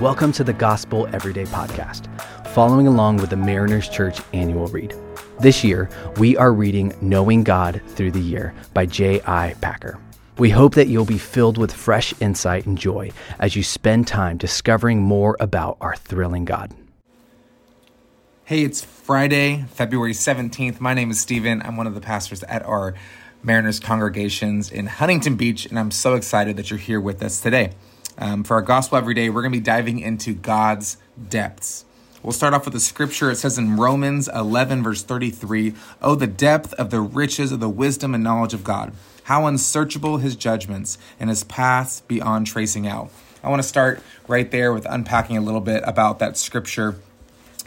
Welcome to the Gospel Everyday Podcast, following along with the Mariners Church annual read. This year, we are reading Knowing God Through the Year by J.I. Packer. We hope that you'll be filled with fresh insight and joy as you spend time discovering more about our thrilling God. Hey, it's Friday, February 17th. My name is Stephen. I'm one of the pastors at our Mariners congregations in Huntington Beach, and I'm so excited that you're here with us today. Um, for our gospel every day, we're going to be diving into God's depths. We'll start off with the scripture. It says in Romans 11, verse 33 Oh, the depth of the riches of the wisdom and knowledge of God! How unsearchable his judgments and his paths beyond tracing out. I want to start right there with unpacking a little bit about that scripture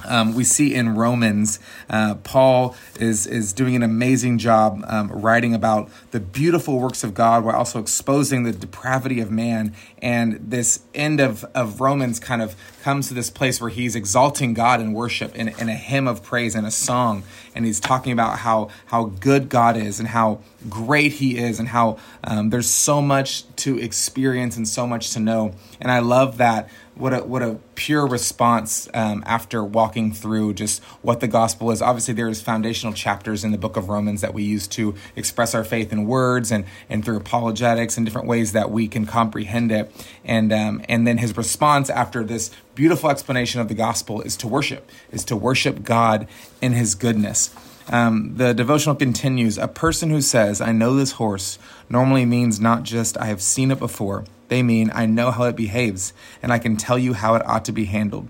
um, we see in Romans, uh, Paul is is doing an amazing job um, writing about the beautiful works of God while also exposing the depravity of man. And this end of, of Romans kind of comes to this place where he's exalting God in worship in, in a hymn of praise and a song. And he's talking about how, how good God is and how great he is and how um, there's so much to experience and so much to know. And I love that what a what a pure response um, after walking through just what the gospel is. Obviously, there is foundational chapters in the book of Romans that we use to express our faith in words and and through apologetics and different ways that we can comprehend it. And um, and then his response after this beautiful explanation of the gospel is to worship, is to worship God in His goodness. Um, the devotional continues. A person who says, "I know this horse," normally means not just "I have seen it before." They mean I know how it behaves, and I can tell you how it ought to be handled.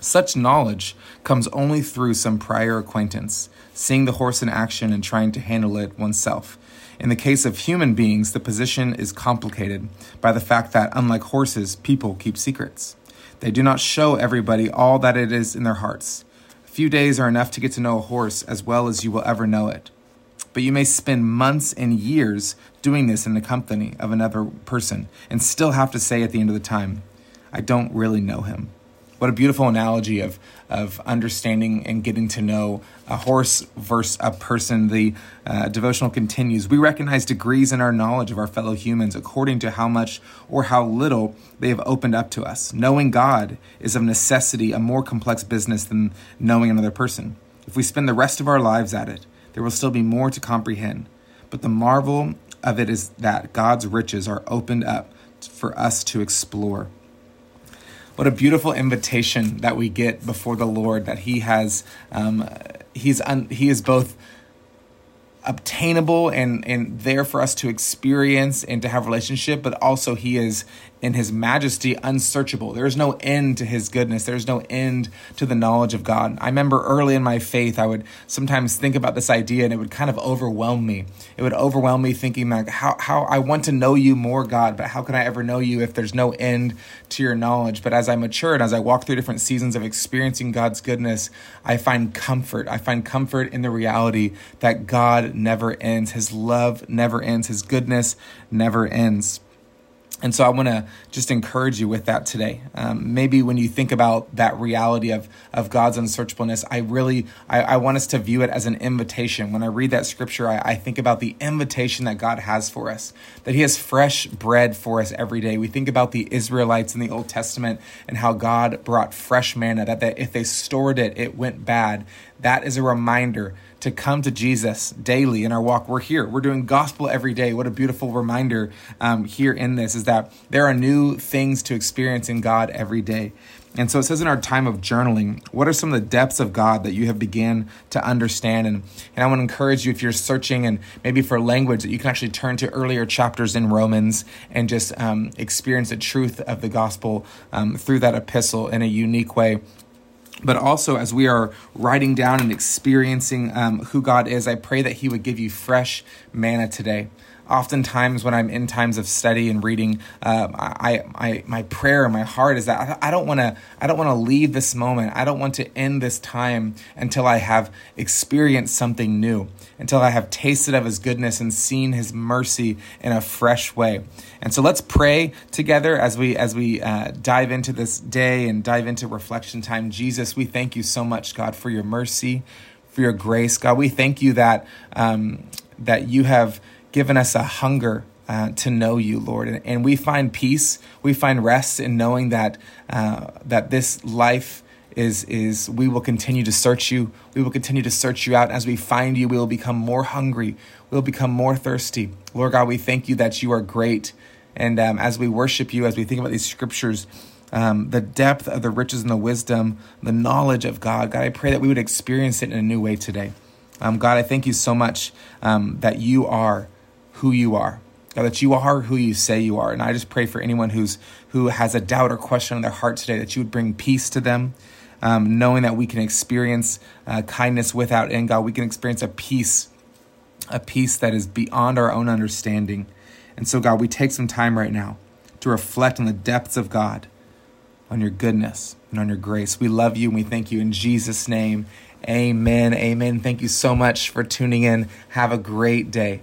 Such knowledge comes only through some prior acquaintance, seeing the horse in action and trying to handle it oneself. In the case of human beings, the position is complicated by the fact that, unlike horses, people keep secrets. They do not show everybody all that it is in their hearts. A few days are enough to get to know a horse as well as you will ever know it but you may spend months and years doing this in the company of another person and still have to say at the end of the time, I don't really know him. What a beautiful analogy of, of understanding and getting to know a horse versus a person. The uh, devotional continues. We recognize degrees in our knowledge of our fellow humans according to how much or how little they have opened up to us. Knowing God is of necessity a more complex business than knowing another person. If we spend the rest of our lives at it, there will still be more to comprehend. But the marvel of it is that God's riches are opened up for us to explore. What a beautiful invitation that we get before the Lord that He has. Um, he's un, He is both obtainable and and there for us to experience and to have relationship but also he is in his majesty unsearchable. There is no end to his goodness. There's no end to the knowledge of god. I remember early in my faith i would sometimes think about this idea and it would kind of overwhelm me. It would overwhelm me thinking like how, how i want to know you more god but how can i ever know you if there's no end to your knowledge? But as i mature and as i walk through different seasons of experiencing god's goodness i find comfort. I find comfort in the reality that god never ends his love never ends his goodness never ends and so I want to just encourage you with that today. Um, maybe when you think about that reality of, of God's unsearchableness, I really, I, I want us to view it as an invitation. When I read that scripture, I, I think about the invitation that God has for us, that he has fresh bread for us every day. We think about the Israelites in the Old Testament and how God brought fresh manna, that, that if they stored it, it went bad. That is a reminder to come to Jesus daily in our walk. We're here. We're doing gospel every day. What a beautiful reminder um, here in this is that there are new things to experience in God every day. And so it says in our time of journaling, what are some of the depths of God that you have began to understand? And, and I want to encourage you if you're searching and maybe for language that you can actually turn to earlier chapters in Romans and just um, experience the truth of the gospel um, through that epistle in a unique way but also as we are writing down and experiencing um, who God is, I pray that He would give you fresh manna today oftentimes when I'm in times of study and reading, uh, I, I, my prayer in my heart is that I don't want to, I don't want to leave this moment. I don't want to end this time until I have experienced something new, until I have tasted of His goodness and seen His mercy in a fresh way. And so let's pray together as we as we uh, dive into this day and dive into reflection time. Jesus, we thank you so much, God, for your mercy, for your grace, God. We thank you that um, that you have given us a hunger uh, to know you, Lord. And, and, we find peace, we find rest in knowing that uh, that this life is is we will continue to search you. We will continue to search you out. As we find you, we will become more hungry. We will become more thirsty. Lord God, we thank you that you are great. And um, as we worship you, as we think about these scriptures, um, the depth of the riches and the wisdom, the knowledge of God, God, I pray that we would experience it in a new way today. Um, God, I thank you so much um, that you are who you are. God, that you are who you say you are. And I just pray for anyone who's who has a doubt or question in their heart today that you would bring peace to them, um, knowing that we can experience uh, kindness without end. God, we can experience a peace, a peace that is beyond our own understanding. And so, God, we take some time right now to reflect on the depths of God, on your goodness, and on your grace. We love you and we thank you in Jesus' name. Amen. Amen. Thank you so much for tuning in. Have a great day.